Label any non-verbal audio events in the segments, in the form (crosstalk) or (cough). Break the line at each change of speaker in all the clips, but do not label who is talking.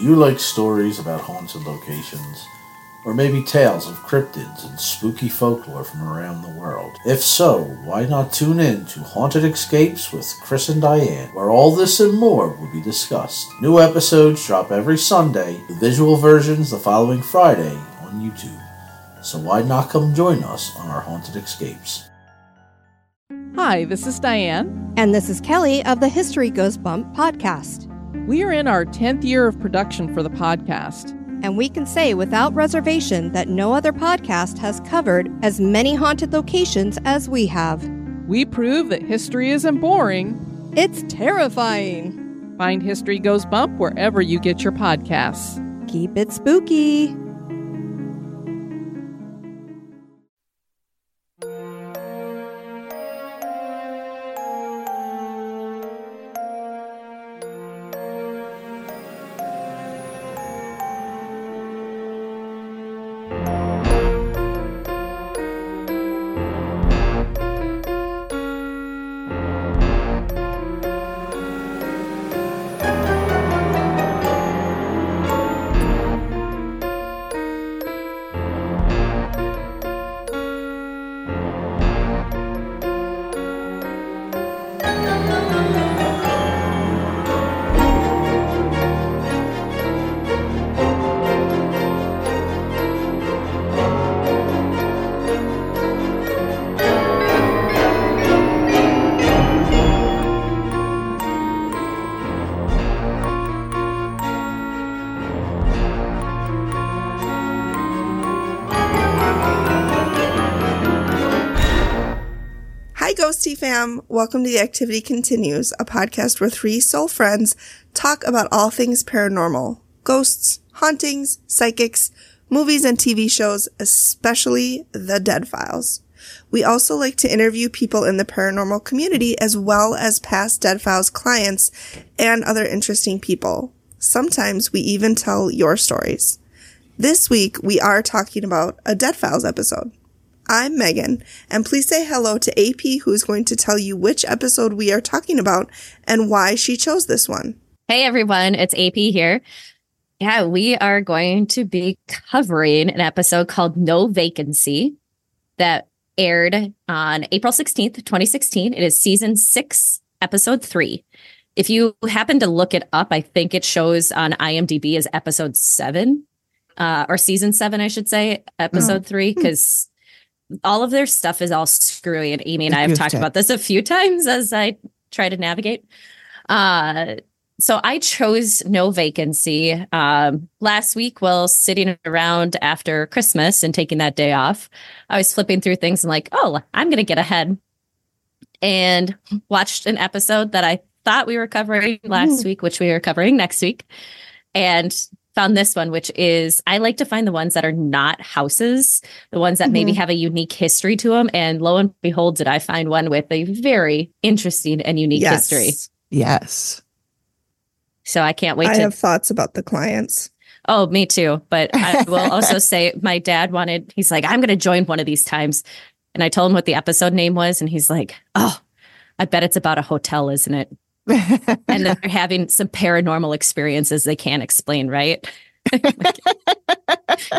you like stories about haunted locations? Or maybe tales of cryptids and spooky folklore from around the world? If so, why not tune in to Haunted Escapes with Chris and Diane, where all this and more will be discussed. New episodes drop every Sunday, with visual versions the following Friday on YouTube. So why not come join us on our Haunted Escapes?
Hi, this is Diane.
And this is Kelly of the History Goes Bump podcast.
We are in our 10th year of production for the podcast.
And we can say without reservation that no other podcast has covered as many haunted locations as we have.
We prove that history isn't boring,
it's terrifying.
Find History Goes Bump wherever you get your podcasts.
Keep it spooky.
Fam. Welcome to The Activity Continues, a podcast where three soul friends talk about all things paranormal ghosts, hauntings, psychics, movies, and TV shows, especially The Dead Files. We also like to interview people in the paranormal community as well as past Dead Files clients and other interesting people. Sometimes we even tell your stories. This week, we are talking about a Dead Files episode. I'm Megan, and please say hello to AP, who is going to tell you which episode we are talking about and why she chose this one.
Hey everyone, it's AP here. Yeah, we are going to be covering an episode called No Vacancy that aired on April 16th, 2016. It is season six, episode three. If you happen to look it up, I think it shows on IMDb as episode seven, uh, or season seven, I should say, episode oh. three, because all of their stuff is all screwy. And Amy and I have talked about this a few (laughs) times as I try to navigate. Uh, so I chose no vacancy um, last week while sitting around after Christmas and taking that day off. I was flipping through things and like, oh, I'm going to get ahead and watched an episode that I thought we were covering last mm. week, which we are covering next week. And found this one, which is I like to find the ones that are not houses, the ones that mm-hmm. maybe have a unique history to them. And lo and behold, did I find one with a very interesting and unique yes. history.
Yes.
So I can't wait
I
to
have thoughts about the clients.
Oh, me too. But I (laughs) will also say my dad wanted, he's like, I'm going to join one of these times. And I told him what the episode name was. And he's like, Oh, I bet it's about a hotel, isn't it? And (laughs) they're having some paranormal experiences they can't explain, right? (laughs)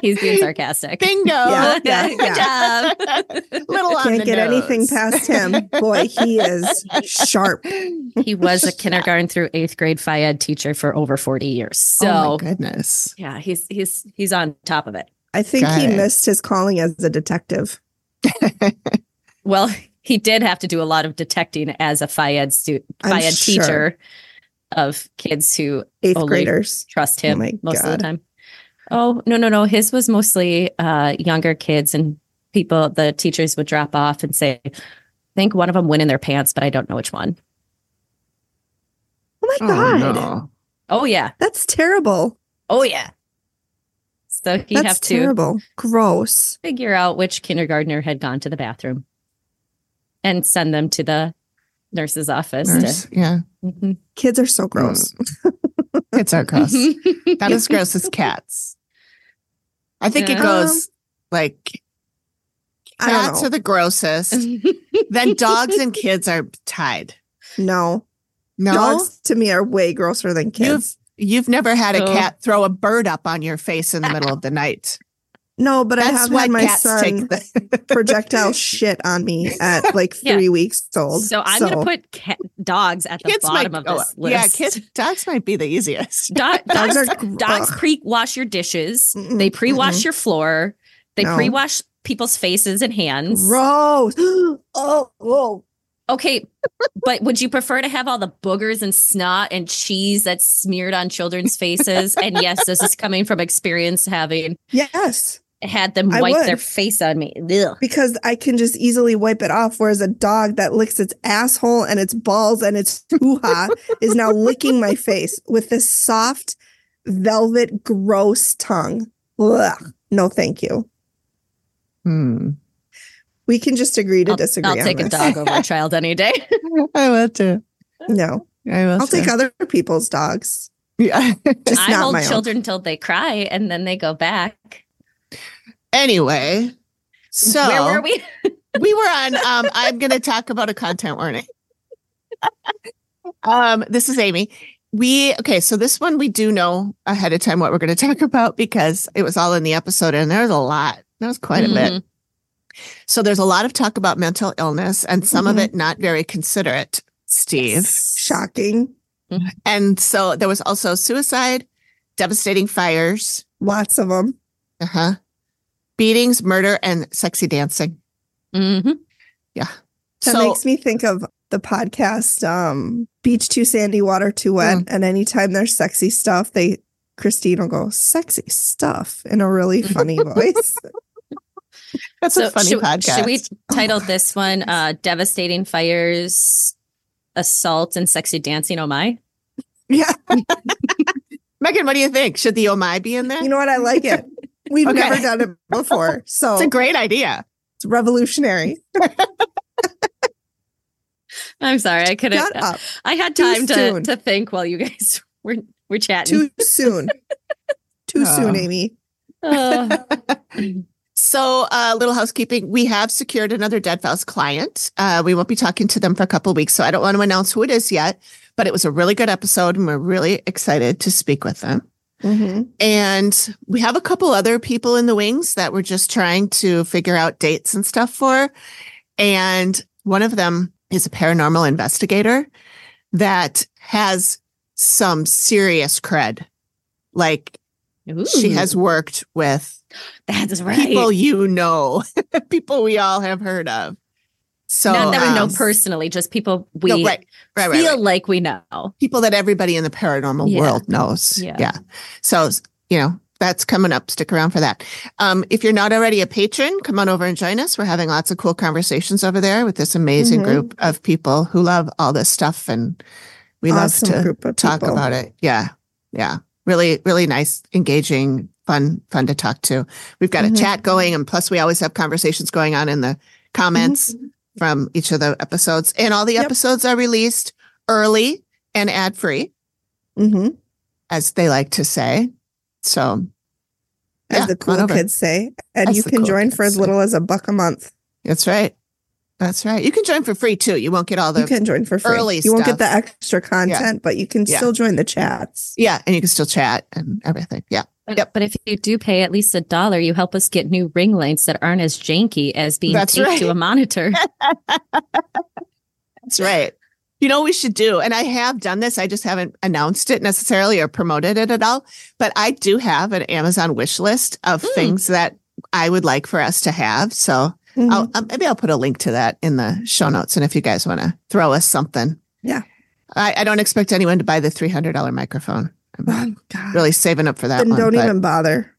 He's being sarcastic.
Bingo.
Yeah, yeah, (laughs) yeah.
Little
Can't get
nose.
anything past him. Boy, he is sharp.
He was a kindergarten through eighth grade Phi teacher for over 40 years. Oh so
oh goodness.
Yeah, he's he's he's on top of it.
I think Got he it. missed his calling as a detective.
well, he did have to do a lot of detecting as a Phi Ed, stu- Phi sure. teacher of kids who
eighth graders
trust him oh most God. of the time. Oh no no no! His was mostly uh, younger kids and people. The teachers would drop off and say, "I think one of them went in their pants, but I don't know which one."
Oh my God! Oh, no.
oh yeah,
that's terrible.
Oh yeah. So he
that's
have to
terrible, gross.
Figure out which kindergartner had gone to the bathroom and send them to the nurse's office.
Nurse,
to,
yeah.
Mm-hmm. Kids are so gross.
Kids are gross. (laughs) Not as gross as cats. I think yeah. it goes um, like cats are the grossest. (laughs) then dogs and kids are tied.
No.
No.
Dogs to me are way grosser than kids.
you've never had a cat throw a bird up on your face in the middle of the night.
No, but That's I have had my son (laughs) projectile shit on me at like three yeah. weeks old.
So I'm so. going to put cat- dogs at the kids bottom might, of this oh, list.
Yeah, kids, dogs might be the easiest.
Do- (laughs) dogs, are, dogs pre-wash your dishes. Mm-mm, they pre-wash mm-mm. your floor. They no. pre-wash people's faces and hands.
Gross. (gasps) oh, whoa.
Okay, but would you prefer to have all the boogers and snot and cheese that's smeared on children's faces? and yes, this is coming from experience having
yes
had them wipe their face on me Ugh.
because I can just easily wipe it off. Whereas a dog that licks its asshole and its balls and its (laughs) hoo-ha is now licking my face with this soft, velvet, gross tongue. Ugh. No, thank you.
Hmm.
We can just agree to
I'll,
disagree.
I'll take
this.
a dog over a (laughs) child any day. (laughs)
I will too.
No, I will. I'll too. take other people's dogs.
Yeah,
just I hold children till they cry and then they go back.
Anyway, so
where were we?
we were on. Um, I'm going to talk about a content warning. um, this is Amy. We okay, so this one we do know ahead of time what we're going to talk about because it was all in the episode, and there's a lot. That was quite mm-hmm. a bit. Mm-hmm. So there's a lot of talk about mental illness, and some mm-hmm. of it not very considerate. Steve, yes.
shocking.
Mm-hmm. And so there was also suicide, devastating fires,
lots of them.
Uh huh beatings, murder, and sexy dancing.
Mm-hmm.
Yeah.
That so, makes me think of the podcast um, Beach Too Sandy, Water Too Wet. Mm. And anytime there's sexy stuff, they Christine will go, sexy stuff in a really (laughs) funny voice.
That's so a funny
should,
podcast.
Should we (laughs) title oh, this one uh, Devastating Fires, Assault, and Sexy Dancing? Oh my.
Yeah. (laughs) Megan, what do you think? Should the oh my be in there?
You know what? I like it. We've okay. never done it (laughs) before. So
it's a great idea.
It's revolutionary. (laughs)
I'm sorry, I couldn't. Uh, I had time to, to think while you guys (laughs) were were chatting.
Too soon. Too oh. soon, Amy.
Uh. so, a uh, little housekeeping. We have secured another Dead Files client. Uh, we won't be talking to them for a couple weeks, so I don't want to announce who it is yet. But it was a really good episode, and we're really excited to speak with them. Mm-hmm. And we have a couple other people in the wings that we're just trying to figure out dates and stuff for. And one of them is a paranormal investigator that has some serious cred. Like Ooh. she has worked with
that's right.
people you know, (laughs) people we all have heard of. So
not that um, we know um, personally, just people we no, right, right, right, feel like we know.
People that everybody in the paranormal yeah. world knows. Yeah. yeah. So you know, that's coming up. Stick around for that. Um, if you're not already a patron, come on over and join us. We're having lots of cool conversations over there with this amazing mm-hmm. group of people who love all this stuff and we awesome love to talk people. about it. Yeah. Yeah. Really, really nice, engaging, fun, fun to talk to. We've got mm-hmm. a chat going and plus we always have conversations going on in the comments. Mm-hmm from each of the episodes. And all the yep. episodes are released early and ad free,
mm-hmm.
as they like to say. So,
as yeah, the cool kids say, and as you can cool join for as little say. as a buck a month.
That's right. That's right. You can join for free too. You won't get all the
you can join for free. Early you won't get the extra content, yeah. but you can yeah. still join the chats.
Yeah, and you can still chat and everything. Yeah.
But, yep. but if you do pay at least a dollar, you help us get new ring lights that aren't as janky as being That's taped right. to a monitor. (laughs)
That's right. You know we should do, and I have done this. I just haven't announced it necessarily or promoted it at all. But I do have an Amazon wish list of mm. things that I would like for us to have. So mm-hmm. I'll, uh, maybe I'll put a link to that in the show notes. And if you guys want to throw us something,
yeah,
I, I don't expect anyone to buy the three hundred dollar microphone. I'm oh, really saving up for that.
Then
one,
don't but... even bother.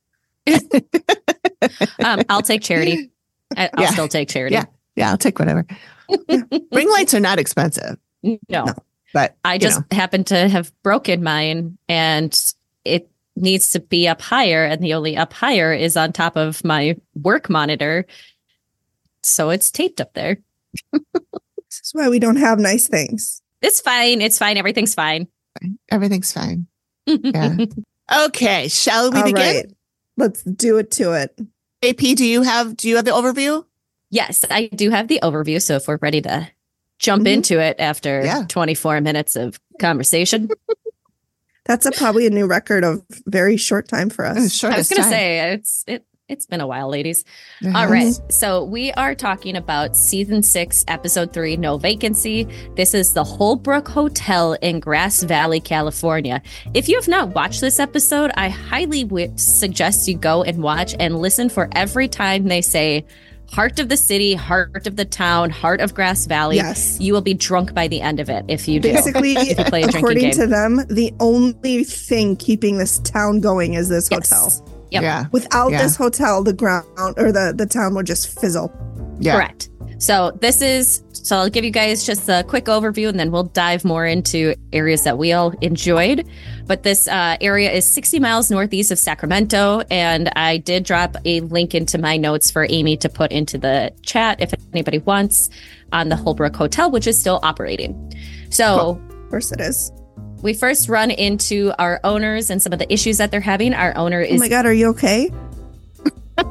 (laughs)
um, I'll take charity. I'll yeah. still take charity.
Yeah, yeah, I'll take whatever. (laughs) Ring lights are not expensive.
No, no
but
I just know. happen to have broken mine, and it needs to be up higher, and the only up higher is on top of my work monitor, so it's taped up there.
this is why we don't have nice things.
It's fine. It's fine. Everything's fine.
Everything's fine yeah. Okay, shall we All begin? Right.
Let's do it to it.
AP, do you have do you have the overview?
Yes, I do have the overview. So if we're ready to jump mm-hmm. into it after yeah. 24 minutes of conversation.
That's a, probably a new record of very short time for us.
I was going to say it's it it's been a while, ladies. All right. So we are talking about season six, episode three, No Vacancy. This is the Holbrooke Hotel in Grass Valley, California. If you have not watched this episode, I highly w- suggest you go and watch and listen for every time they say, heart of the city, heart of the town, heart of Grass Valley.
Yes.
You will be drunk by the end of it if you do.
Basically, (laughs)
if you play a
according
game.
to them, the only thing keeping this town going is this
Yes.
hotel.
Yep.
Yeah.
Without
Yeah.
this hotel, the ground or the, the town would just fizzle.
Yeah.
Correct. So this is so I'll give you guys just a quick overview and then we'll dive more into areas that we all enjoyed. But this uh, area is 60 miles northeast of Sacramento, and I did drop a link into my notes for Amy to put into the chat if anybody wants on the Holbrooke Hotel, which is still operating. So
Of course it is.
We first run into our owners and some of the issues that they're having. Our owner is.
Oh my god, are you okay? (laughs)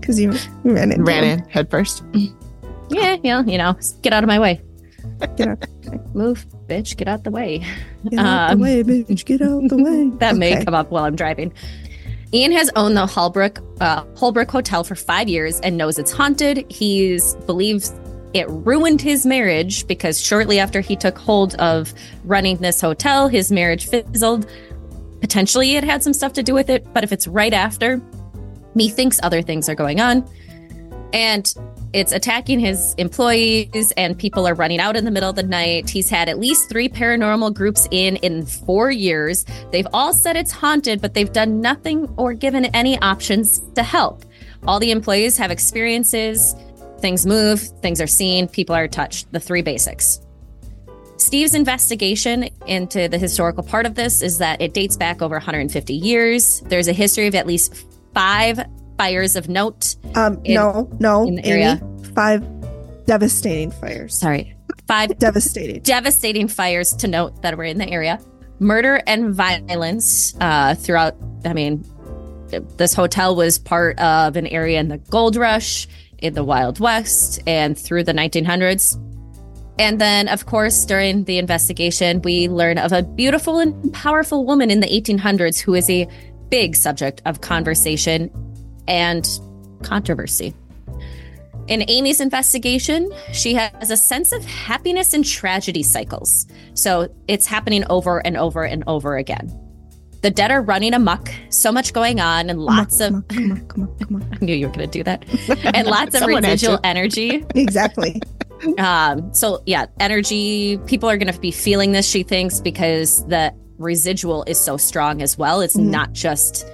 Because you, you ran in.
Ran in head first.
yeah, yeah, you know, get out of my way.
Get out,
Move, bitch, get out the way.
get out
Um,
the way, bitch. Get out the way. (laughs)
That may come up while I'm driving. Ian has owned the Holbrooke uh, Holbrooke Hotel for five years and knows it's haunted. He's believes it ruined his marriage because shortly after he took hold of running this hotel, his marriage fizzled. Potentially, it had some stuff to do with it, but if it's right after, methinks other things are going on, and it's attacking his employees, and people are running out in the middle of the night. He's had at least three paranormal groups in in four years. They've all said it's haunted, but they've done nothing or given any options to help. All the employees have experiences. Things move, things are seen, people are touched. The three basics. Steve's investigation into the historical part of this is that it dates back over 150 years. There's a history of at least five fires of note.
Um,
in-
no, no,
in area.
Five devastating fires.
Sorry, five
Devastating.
devastating fires to note that were in the area. Murder and violence uh, throughout. I mean, this hotel was part of an area in the gold rush, in the Wild West, and through the 1900s. And then, of course, during the investigation, we learn of a beautiful and powerful woman in the 1800s who is a big subject of conversation and controversy. In Amy's investigation, she has a sense of happiness and tragedy cycles. So it's happening over and over and over again. The dead are running amok, so much going on, and lots
come
of.
on, come on, come on, come on.
I knew you were going to do that. (laughs) And lots of residual energy. (laughs)
Exactly.
Um, so yeah, energy. People are going to be feeling this. She thinks because the residual is so strong as well. It's
Mhm.
not just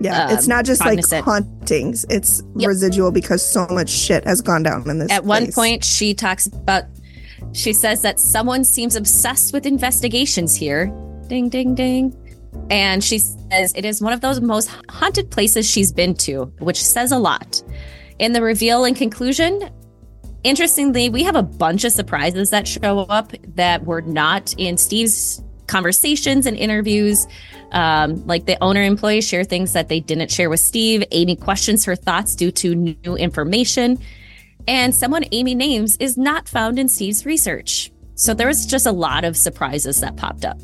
Yeah,
Um,
it's not just
cognizant.
like hauntings. It's
Yep.
residual because so much shit has gone down in this.
At one point, she talks about. She says that someone seems obsessed with investigations here. Ding, ding, ding. And she says it is one of those most haunted places she's been to, which says a lot. In the reveal and conclusion, interestingly, we have a bunch of surprises that show up that were not in Steve's conversations and interviews. Um, like the owner employees share things that they didn't share with Steve. Amy questions her thoughts due to new information. And someone Amy names is not found in Steve's research. So there was just a lot of surprises that popped up.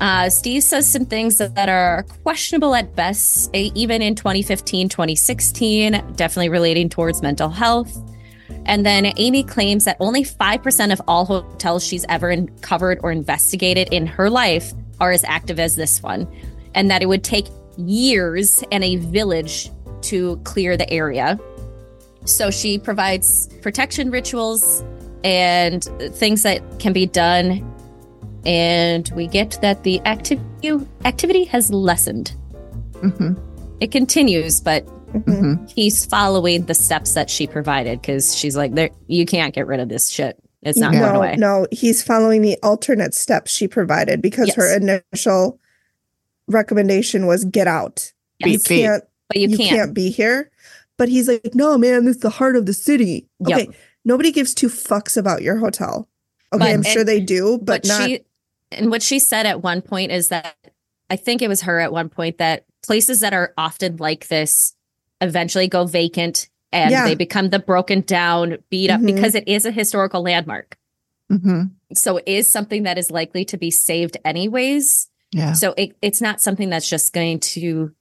Uh, Steve says some things that, that are questionable at best, eh, even in 2015, 2016, definitely relating towards mental health. And then Amy claims that only 5% of all hotels she's ever uncovered or investigated in her life are as active as this one, and that it would take years and a village to clear the area. So she provides protection rituals and things that can be done. And we get that the activity activity has lessened.
hmm
It continues, but
Mhm.
hmm
he's following the steps that she provided because she's like, "There, you can't get rid of this shit. It's not
Yeah.
going
no,
away."
no, he's following the alternate steps she provided because her initial recommendation was get out.
Yes,
You can't
but you,
you
can't.
can't. be here. But he's like, no, man, this is the heart of the city.
Yep.
Okay, nobody gives two fucks about your hotel. Okay,
But-
I'm sure
and-
they do, but,
But
not.
she, and what she said at one point is that I think it was her at one point that places that are often like this eventually go vacant and
Yeah.
they become the broken down, beat up
Mhm.
because it is a historical landmark. Mm-hmm. So it is something that is likely to be saved anyways.
Yeah.
So it, it's not something that's just going to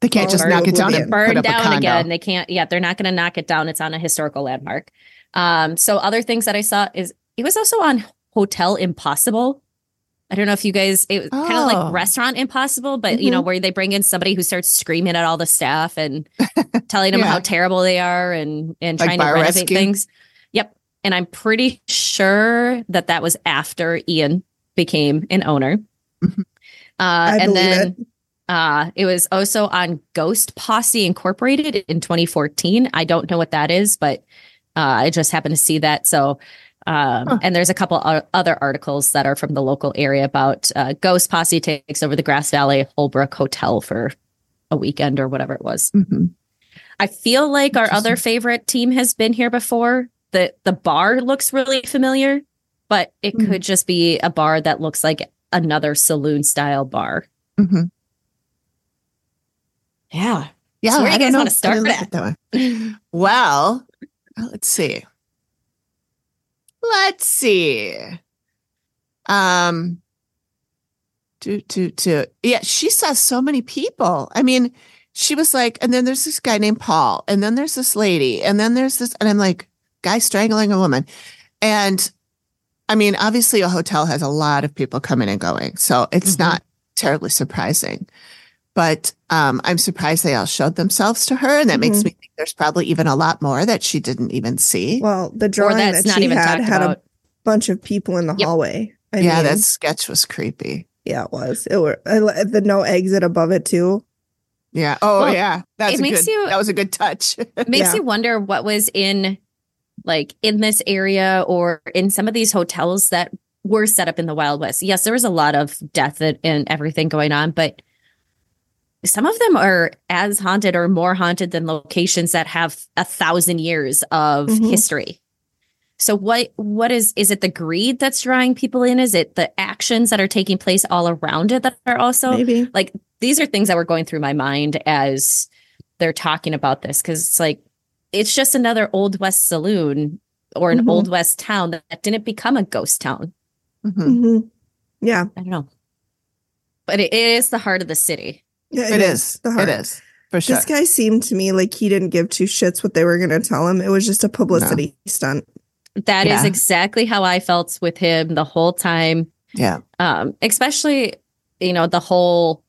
they can't just knock it down and
burn down again. They can't. Yeah, they're not going to knock it down. It's on a historical landmark. Um, so other things that I saw is it was also on Hotel Impossible. I don't know if you guys it was oh. kind of like Restaurant Impossible, but mm-hmm. you know mm-hmm. where they bring in somebody who starts screaming at all the staff and (laughs) telling them yeah. how terrible they are and and like trying to renovate rescue. things. Yep, and I'm pretty sure that that was after Ian became an owner. Mm-hmm. Uh, and then it. Uh, it was also on Ghost Posse Incorporated in 2014. I don't know what that is, but uh, I just happened to see that. So, um, huh. and there's a couple other articles that are from the local area about uh, Ghost Posse takes over the Grass Valley Holbrooke Hotel for a weekend or whatever it was. Mm-hmm. I feel like our other favorite team has been here before. The the bar looks really familiar, but it mm-hmm. could just be a bar that looks like another saloon style bar. Mm-hmm. Yeah.
Yeah. So
where do you guys want to start at?
That one. (laughs) well, let's see. Let's see. Um, to to do. Yeah, she saw so many people. I mean, she was like, and then there's this guy named Paul, and then there's this lady, and then there's this, and I'm like, guy strangling a woman. And I mean, obviously, a hotel has a lot of people coming and going. So it's mm-hmm. not terribly surprising but um, I'm surprised they all showed themselves to her, and that mm-hmm. makes me there's probably even a lot more that she didn't even see.
Well, the drawing that she had had about. a bunch of people in the yep. hallway.
I yeah, mean, that sketch was creepy.
Yeah, it was. It were the no exit above it too.
Yeah. Oh, well, yeah. That's it makes good, you. That was a good touch.
makes yeah. you wonder what was in, like, in this area or in some of these hotels that were set up in the Wild West. Yes, there was a lot of death and everything going on, but some of them are as haunted or more haunted than locations that have a thousand years of mm-hmm. history. So what what is is it the greed that's drawing people in? Is it the actions that are taking place all around it that are also
Maybe.
like these are things that were going through my mind as they're talking about this because it's like it's just another old west saloon or an mm-hmm. old west town that didn't become a ghost town.
Mm-hmm. mm-hmm. Yeah,
I don't know, but it, it is the heart of the city.
Yeah, it, it is. is. It is. For sure.
This guy seemed to me like he didn't give two shits what they were going to tell him. It was just a publicity no. stunt.
That yeah. is exactly how I felt with him the whole time.
Yeah.
Um, especially, you know, the whole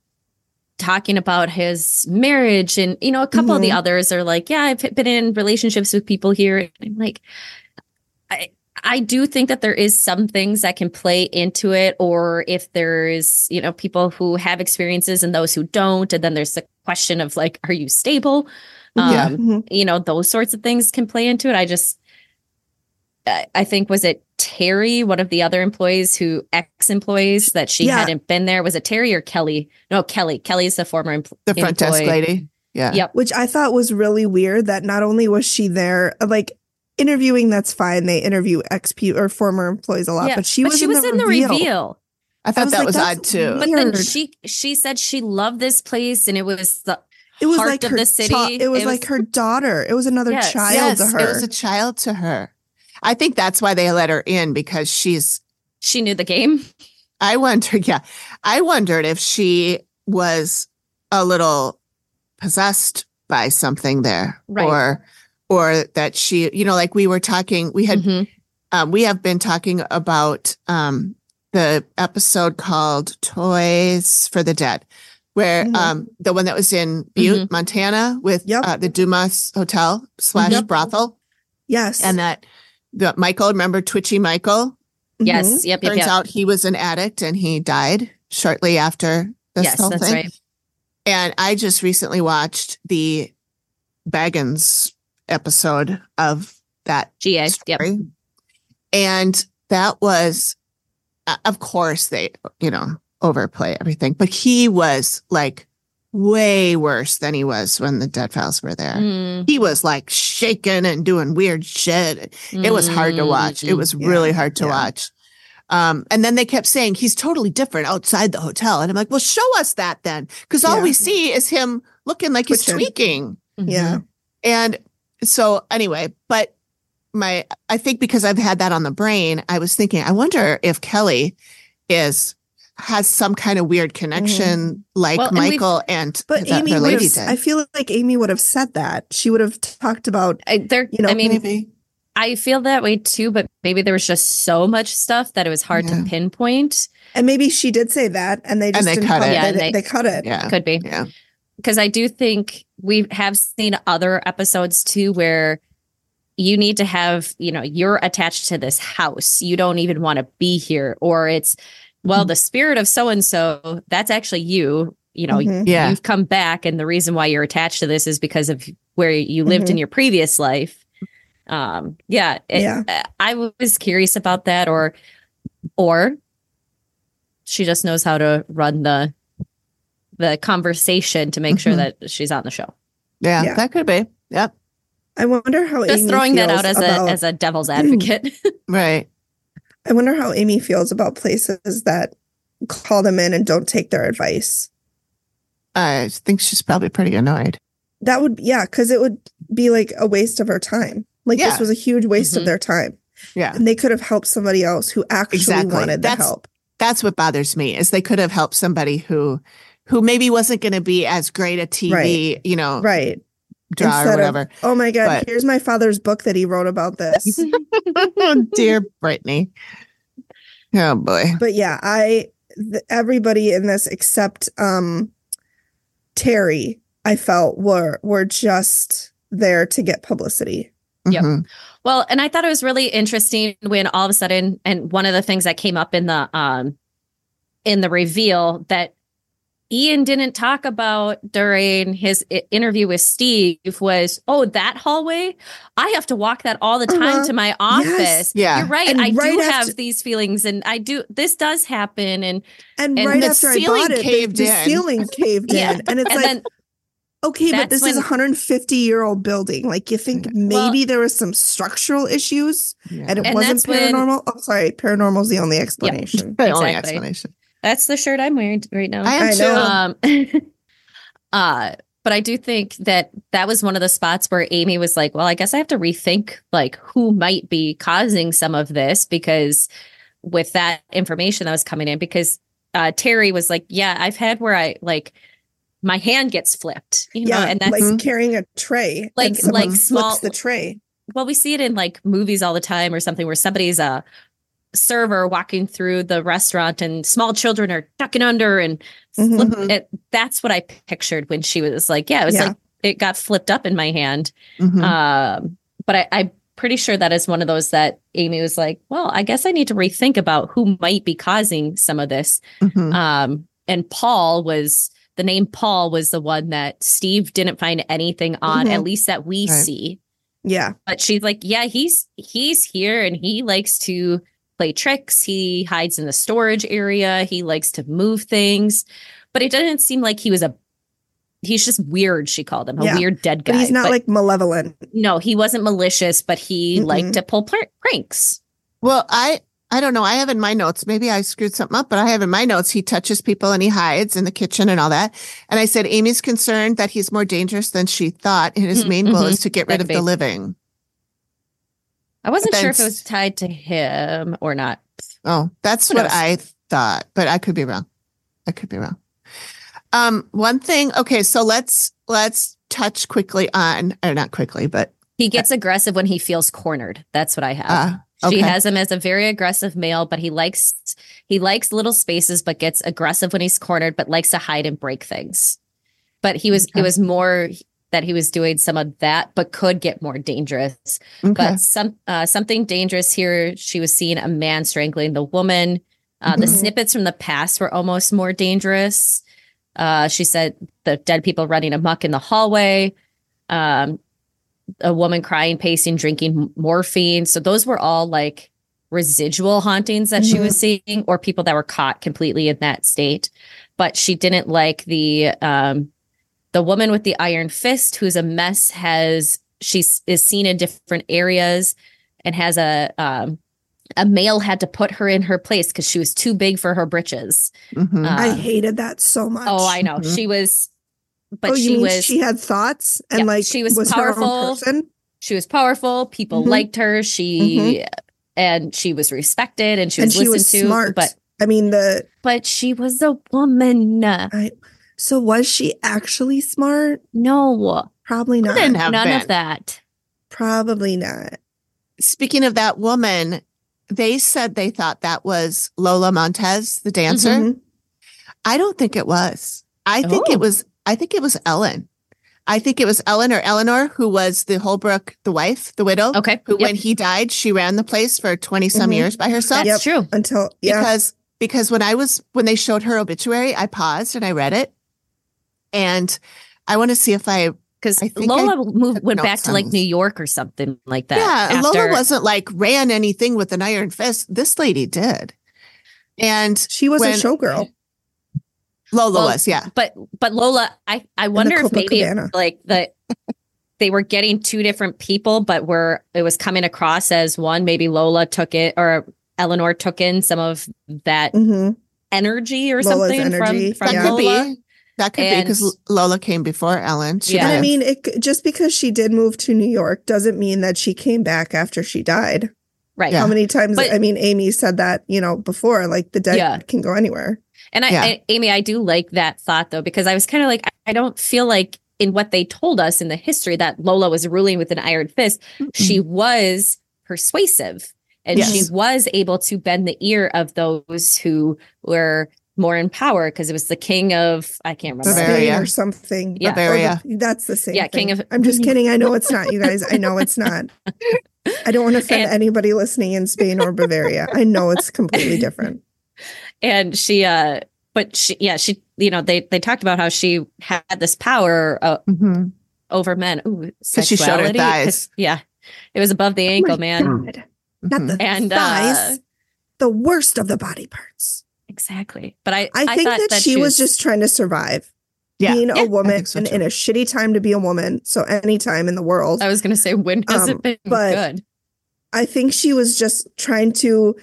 talking about his marriage and, you know, a couple mm-hmm. of the mm-hmm. others are like, yeah, I've been in relationships with people here. And I'm like, I, I do think that there is some things that can play into it, or if there's, you know, people who have experiences and those who don't. And then there's the question of like, are you stable? Um, yeah. Mm-hmm. You know, those sorts of things can play into it. I just, I think, was it Terry, one of the other employees who ex employees that she yeah. hadn't been there? Was it Terry or Kelly? No, Kelly. Kelly's the former employee.
The front desk lady. Yeah.
Yep.
Which I thought was really weird that not only was she there, like interviewing that's fine. They interview ex or former employees a lot yeah, but she but was, she in, was the in the reveal.
i thought I that like, was odd too.
But then she she said she loved this place and it was the it was like her the city.
it, was it was like her daughter. It was another yes, child yes, to her
it was a child to her. I think that's why they let her in because she's
she knew the game.
I wondered (laughs) yeah. I wondered if she was a little possessed by something there right. or or that she, you know, like we were talking, we had, mm-hmm. um, we have been talking about um, the episode called Toys for the Dead, where mm-hmm. um, the one that was in Butte, mm-hmm. Montana, with yep. uh, the Dumas Hotel slash yep. brothel.
Yes,
and that the Michael, remember Twitchy Michael?
Yes, mm-hmm. yep.
Turns
yep,
out he was an addict and he died shortly after this yes, whole thing. Right. And I just recently watched the Baggins episode of that
GA. Story. Yep.
And that was, of course, they, you know, overplay everything, but he was like way worse than he was when the dead files were there. Mm. He was like shaking and doing weird shit. It was hard to watch. It was yeah. really hard to yeah. watch. Um, and then they kept saying he's totally different outside the hotel. And I'm like, well, show us that then. Cause all yeah. we see is him looking like Twitching. he's tweaking.
Yeah.
And so anyway, but my I think because I've had that on the brain, I was thinking, I wonder if Kelly is has some kind of weird connection mm. like well, Michael and, and
but the, Amy lady did. I feel like Amy would have said that. She would have talked about
I, there. You know, I mean, maybe. I feel that way too, but maybe there was just so much stuff that it was hard yeah. to pinpoint.
And maybe she did say that, and they just
and they cut it.
Yeah, they, they, they, cut it.
Yeah, could be.
Yeah,
because I do think we have seen other episodes too where you need to have, you know, you're attached to this house. You don't even want to be here. Or it's, well, mm-hmm. the spirit of so and so, that's actually you. You know, mm-hmm. yeah. you've come back. And the reason why you're attached to this is because of where you lived mm-hmm. in your previous life. Um, yeah. It, yeah. I was curious about that. Or, or she just knows how to run the the conversation to make sure mm-hmm. that she's on the show.
Yeah, yeah. that could be. Yep.
I wonder how Amy
just
Amy
throwing that out as about, a as a devil's advocate. (laughs)
right.
I wonder how Amy feels about places that call them in and don't take their advice.
I think she's probably pretty annoyed.
That would yeah, because it would be like a waste of her time. Like yeah. this was a huge waste mm-hmm. of their time.
Yeah.
And they could have helped somebody else who actually exactly. wanted
that's,
the help.
That's what bothers me is they could have helped somebody who who maybe wasn't going to be as great a TV, right. you know,
right
draw Instead or whatever. Of,
oh my god, but, here's my father's book that he wrote about this.
Oh, (laughs) dear Brittany. Oh boy.
But yeah, I th- everybody in this except um Terry, I felt were were just there to get publicity.
Yeah. Mm-hmm. Well, and I thought it was really interesting when all of a sudden, and one of the things that came up in the um in the reveal that Ian didn't talk about during his interview with Steve was, oh, that hallway. I have to walk that all the time uh-huh. to my office. Yes.
Yeah,
you're right. And I right do after- have these feelings, and I do. This does happen, and
and, and right after I bought it, caved the, the ceiling (laughs) caved in, and it's and like. Then, okay, but this when, is a 150 year old building. Like you think maybe well, there was some structural issues yeah. and it and wasn't paranormal. When, oh, sorry, paranormal is the only explanation.
the only explanation.
That's the shirt I'm wearing right now.
I am
too. Um, (laughs) uh, but I do think that that was one of the spots where Amy was like, "Well, I guess I have to rethink like who might be causing some of this because with that information that was coming in because uh, Terry was like, "Yeah, I've had where I like." my hand gets flipped. You know, yeah, and that's
like carrying a tray.
Like like small
the tray.
Well, we see it in like movies all the time or something where somebody's uh server walking through the restaurant and small children are ducking under and mm-hmm. it, that's what I pictured when she was like, yeah, it was yeah. like it got flipped up in my hand. Mm-hmm. Um, but I, I'm pretty sure that is one of those that Amy was like, well, I guess I need to rethink about who might be causing some of this. Mm-hmm. Um, and Paul was the name Paul was the one that Steve didn't find anything on, at mm-hmm. least that we right. see.
Yeah.
But she's like, yeah, he's he's here and he likes to play tricks. He hides in the storage area. He likes to move things, but it doesn't seem like he was a. He's just weird. She called him a yeah, weird dead guy.
But he's not but, like malevolent.
No, he wasn't malicious, but he mm liked to pull pr- pranks.
Well, I I don't know. I have in my notes, maybe I screwed something up, but I have in my notes, he touches people and he hides in the kitchen and all that. And I said, Amy's concerned that he's more dangerous than she thought. And his mm-hmm. main goal is to get rid of the living.
I wasn't sure if it was tied to him or not.
Oh, that's Who what? I thought, but I could be wrong. I could be wrong. Um, one thing. Okay, so let's let's touch quickly on, or not quickly, but
he gets uh, aggressive when he feels cornered. That's what I have. Uh, okay. She has him as a very aggressive male, but he likes he likes little spaces, but gets aggressive when he's cornered, but likes to hide and break things. But he was okay. it was more that he was doing some of that, but could get more dangerous. Okay. But some uh, something dangerous here. She was seeing a man strangling the woman. Uh, mm-hmm. The snippets from the past were almost more dangerous. Uh, she said the dead people running amok in the hallway. Um, a woman crying, pacing, drinking morphine. So those were all like residual hauntings that mm-hmm. she was seeing, or people that were caught completely in that state. But she didn't like the um, the woman with the iron fist, who's a mess, has she is seen in different areas and has a um, a male had to put her in her place because she was too big for her britches.
Mm-hmm. I um, hated that so much.
Oh, I know. Mm-hmm. She was, but
oh,
she
was. She had thoughts and yeah, like
she was, was powerful. she was powerful. People mm-hmm. liked her. She mm-hmm. and she was respected and she was and she listened was to.
Smart. But I mean the
but she was a woman. I,
so was she actually smart?
No,
probably not.
None been. of that.
Probably not.
Speaking of that woman, they said they thought that was Lola Montez, the dancer. Mm-hmm. I don't think it was. I think oh. it was. I think it was Ellen. I think it was Ellen or Eleanor who was the Holbrook, the wife, the widow.
Okay.
Who, yep. when he died, she ran the place for 20 some mm-hmm. years by herself.
That's yep. true.
Until, yeah.
Because, because when I was, when they showed her obituary, I paused and I read it. And I want to see if I
because Lola moved, went back to like New York or something like that.
Yeah, after. Lola wasn't like ran anything with an iron fist. This lady did, and
she was when, a showgirl.
Lola well, was, yeah.
But but Lola, I I wonder if maybe like the (laughs) they were getting two different people, but were it was coming across as one. Maybe Lola took it or Eleanor took in some of that mm-hmm. energy or Lola's something energy. from from
that
Lola.
Could be. That could and, be because Lola came before Ellen.
She yeah, I mean, it, just because she did move to New York doesn't mean that she came back after she died.
Right.
How many times? But, I mean, Amy said that you know before, like the dead yeah. can go anywhere.
And I, yeah. I, Amy, I do like that thought though, because I was kind of like, I don't feel like in what they told us in the history that Lola was ruling with an iron fist. Mm-hmm. She was persuasive and yes. she was able to bend the ear of those who were more in power because it was the king of I can't remember
Bavaria or something.
Yeah,
Bavaria.
The, that's the same.
Yeah,
thing.
king of.
I'm just (laughs) kidding. I know it's not, you guys. I know it's not. I don't want to offend and, anybody listening in Spain or Bavaria. I know it's completely different. (laughs)
And she, uh, but she, yeah, she, you know, they they talked about how she had this power uh, mm-hmm. over men. Ooh,
sexuality. She showed her thighs.
Yeah, it was above the oh ankle, oh man.
God. Not the and, thighs. Uh, the worst of the body parts.
Exactly. But I,
I, I think that, that, she, was, was, just trying to survive. Yeah. Being yeah, a woman so and in a shitty time to be a woman. So any time in the world.
I was going to say, when has um, it been but good?
I think she was just trying to,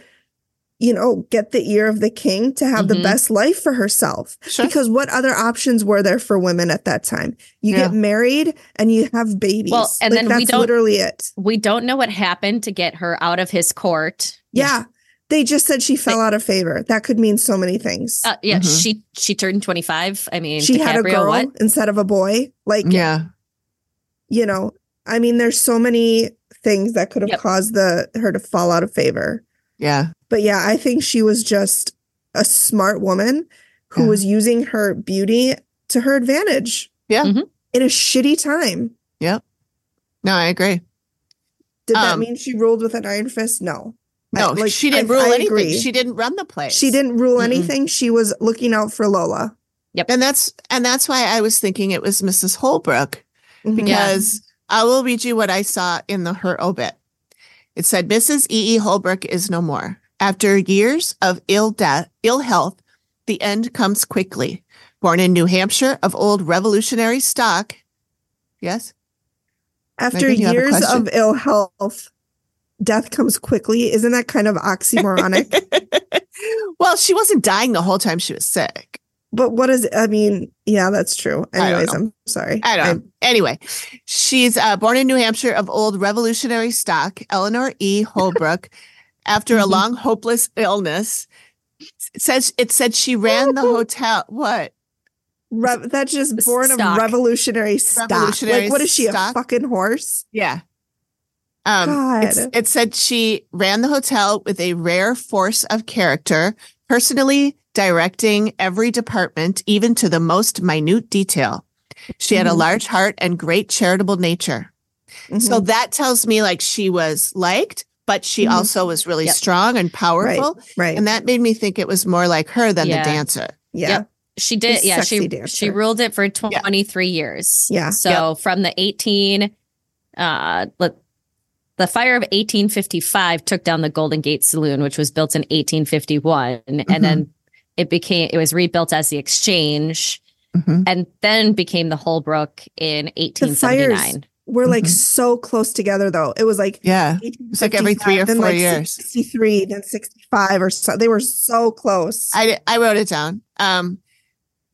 you know, get the ear of the king to have mm-hmm. the best life for herself. Sure. Because what other options were there for women at that time? You yeah. get married and you have babies. Well, and like, then that's we don't, literally it.
We don't know what happened to get her out of his court.
Yeah. They just said she fell out of favor. That could mean so many things.
Uh, yeah, mm-hmm. she she turned 25. I mean,
she DiCaprio, had a girl what? instead of a boy. Like
Yeah.
You know, I mean there's so many things that could have yep. caused the her to fall out of favor.
Yeah.
But yeah, I think she was just a smart woman who yeah. was using her beauty to her advantage.
Yeah. Mm-hmm.
In a shitty time.
Yep. No, I agree.
Did um, that mean she ruled with an iron fist? No.
No, like, she didn't I, rule I anything. Agree. She didn't run the place.
She didn't rule mm anything. She was looking out for Lola.
Yep. And that's and that's why I was thinking it was Mrs. Holbrook mm-hmm. because yeah. I will read you what I saw in the her obit. It said Mrs. E. E. Holbrook is no more. After years of ill death, ill health, the end comes quickly. Born in New Hampshire of old revolutionary stock. Yes.
After years of ill health, death comes quickly. Isn't that kind of oxymoronic? (laughs)
well, she wasn't dying the whole time she was sick.
But what is I mean, yeah, that's true. Anyways, I'm sorry.
I don't know. Anyway, she's uh, born in New Hampshire of old revolutionary stock, Eleanor E. Holbrook. (laughs) after a mm-hmm. long, hopeless illness, it says it said she ran the hotel. What?
Re- that's just born stock. of revolutionary stock. Revolutionary like, what is she, stock? a fucking horse?
Yeah. Um, it said she ran the hotel with a rare force of character, personally directing every department, even to the most minute detail. She had mm-hmm. a large heart and great charitable nature. Mm-hmm. So that tells me like she was liked, but she mm-hmm. also was really yep. strong and powerful.
Right, right.
And that made me think it was more like her than yeah. the dancer.
Yeah. Yep.
She did. yeah. She, dancer. she ruled it for 23 yeah. years.
Yeah.
So yep. from the 18, uh, let, the fire of 1855 took down the Golden Gate Saloon, which was built in 1851. Mm-hmm. And then it became, it was rebuilt as the Exchange mm-hmm. and then became the Holbrooke in 1879.
We're like mm-hmm. so close together though. It was like,
yeah, it's like every three or four like years.
63, then 65 or so. They were so close.
I, I wrote it down. Um,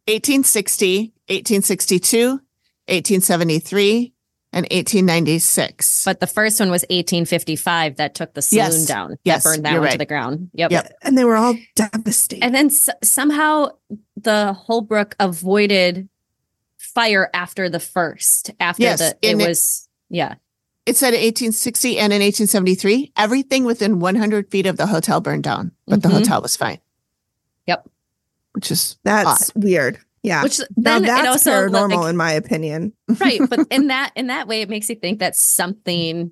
1860, 1862, 1873, and 1896.
But the first one was 1855 that took the saloon
Yes.
down.
Yes,
That burned that
you're
one
right.
to the ground. Yep.
Yep.
And they were all devastated.
And then s- somehow the Holbrooke avoided fire after the first. After
Yes,
the it
and it-
was yeah.
It said in 1860 and in 1873, everything within 100 feet of the hotel burned down, but the
Mhm.
hotel was fine.
Yep.
Which is
That's weird. Yeah.
Which
now
then it
that's
also
paranormal,
like-
in my opinion. (laughs)
right but in that in that way it makes you think that something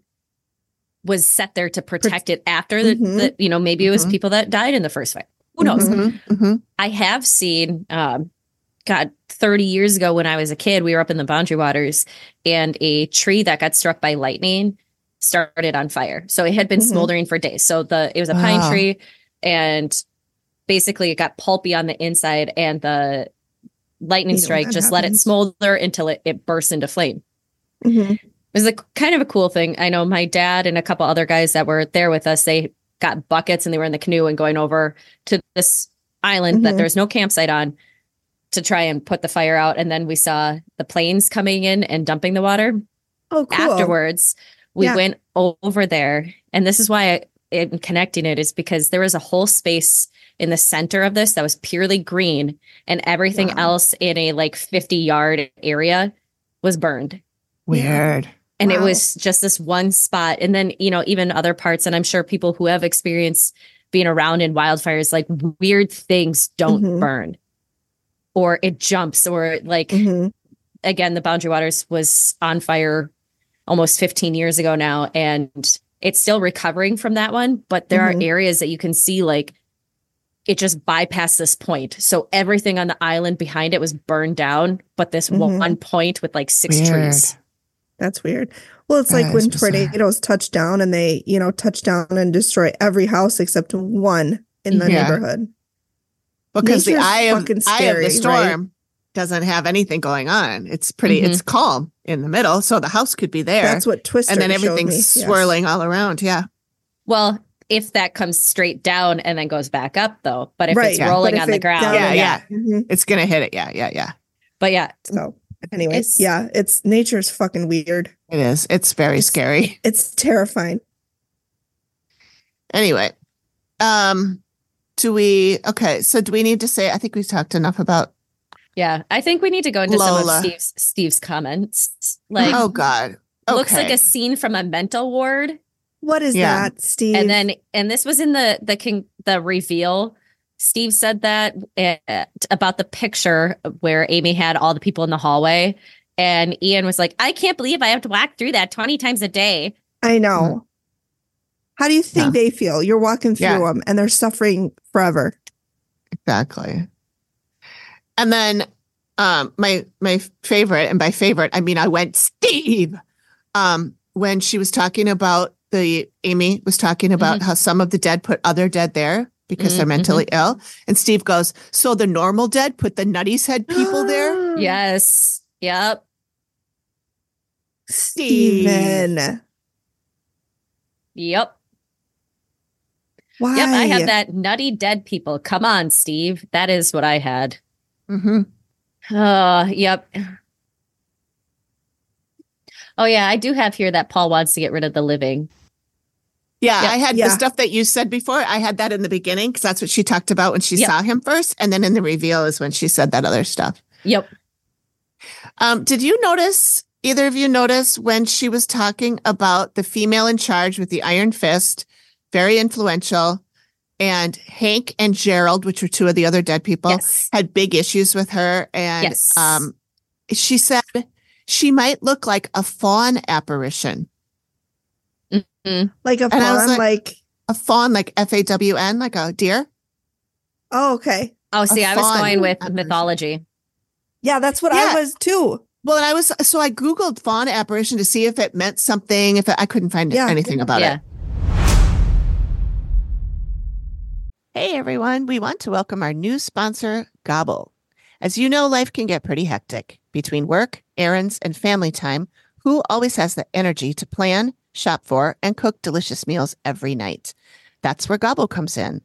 was set there to protect it after the,
Mhm.
the you know maybe it was
Mhm.
people that died in the first fight who knows
Mhm, mhm.
i have seen um god 30 years ago when i was a kid we were up in the boundary waters and a tree that got struck by lightning started on fire so it had been
Mhm.
smoldering for days so the it was a pine tree and basically it got pulpy on the inside and the lightning
You
strike
that
just let it smolder until it, it burst into flame
Mhm.
it was a kind of a cool thing. I know my dad and a couple other guys that were there with us, they got buckets and they were in the canoe and going over to this island that
Mhm.
there's no campsite on to try and put the fire out. And then we saw the planes coming in and dumping the water.
Oh, cool.
Afterwards, we
Yeah.
went over there. And this is why I, am connecting it is because there was a whole space in the center of this that was purely green and everything
Wow.
else in a like 50 yard area was burned
Weird.
and it was just this one spot and then you know even other parts and i'm sure people who have experience being around in wildfires like weird things don't
Mhm.
burn or it jumps or like
Mhm.
again the boundary waters was on fire almost 15 years ago now and it's still recovering from that one but there
Mhm.
are areas that you can see like it just bypassed this point so everything on the island behind it was burned down but this
Mhm.
one point with like six
Weird.
trees
That's weird. Well, it's like when
is bizarre.
tornadoes touch down and they, you know, touch down and destroy every house except one in the
Yeah.
neighborhood.
Because the eye of,
fucking
eye of the
scary, right?
storm doesn't have anything going on. It's pretty,
Mhm.
it's calm in the middle. So the house could be there.
That's what Twister
and then everything's
me. Yes.
swirling all around. Yeah.
Well, if that comes straight down and then goes back up, though. But if
Right,
it's
yeah.
rolling
But if
on the ground,
down-
Yeah, yeah.
Mhm.
It's going to hit it. Yeah. Yeah. Yeah.
But yeah,
So, anyways,
It's-
yeah, it's nature's fucking weird.
It is. It's very
It's-
scary. (laughs)
It's terrifying.
Anyway, um, do we, okay. So do we need to say, I think we've talked enough about,
yeah. I think we need to go into some of Steve's Steve's comments. Like,
oh God. Okay.
looks like a scene from a mental ward.
What is
Yeah.
that, Steve?
And then, and this was in the the king the reveal. Steve said that uh, about the picture where Amy had all the people in the hallway, and Ian was like, "I can't believe I have to walk through that twenty times a day."
I know. How do you think
Yeah.
they feel? You're walking through
Yeah.
them and they're suffering forever.
Exactly. And then um my my favorite, and by favorite I mean I went (laughs) Steve. Um when she was talking about the Amy was talking about how some of the dead put other dead there because they're
Mhm.
mentally ill. And Steve goes, So the normal dead put the nutty's head people there? (gasps)
Yes. Yep.
Steven.
Yep.
Why?
Yep. I have that nutty dead people. Come on, Steve. That is what I had.
hmm
Uh, yep. Oh yeah, I do have here that Paul wants to get rid of the living.
Yeah,
Yep.
I had
Yeah.
the stuff that you said before. I had that in the beginning because that's what she talked about when she
Yep.
saw him first. And then in the reveal is when she said that other stuff.
Yep.
Um, did you notice, either of you notice when she was talking about the female in charge with the iron fist, very influential, and Hank and Gerald, which were two of the other dead people,
Yes.
had big issues with her. And
Yes.
um, she said she might look like a fawn apparition. Mm-hmm.
like a
And I was
fawn,
like-
like,
A fawn, like F A W N, like a deer.
oh, okay.
Oh, see, I was going with
apparition.
mythology.
Yeah, that's what
Yeah.
I was too.
Well, and I was so I googled fawn apparition to see if it meant something. If it, I couldn't find
Yeah.
anything about
yeah.
it. Hey everyone, we want to welcome our new sponsor, Gobble. As you know, life can get pretty hectic between work, errands, and family time. Who always has the energy to plan, shop for, and cook delicious meals every night? That's where Gobble comes in.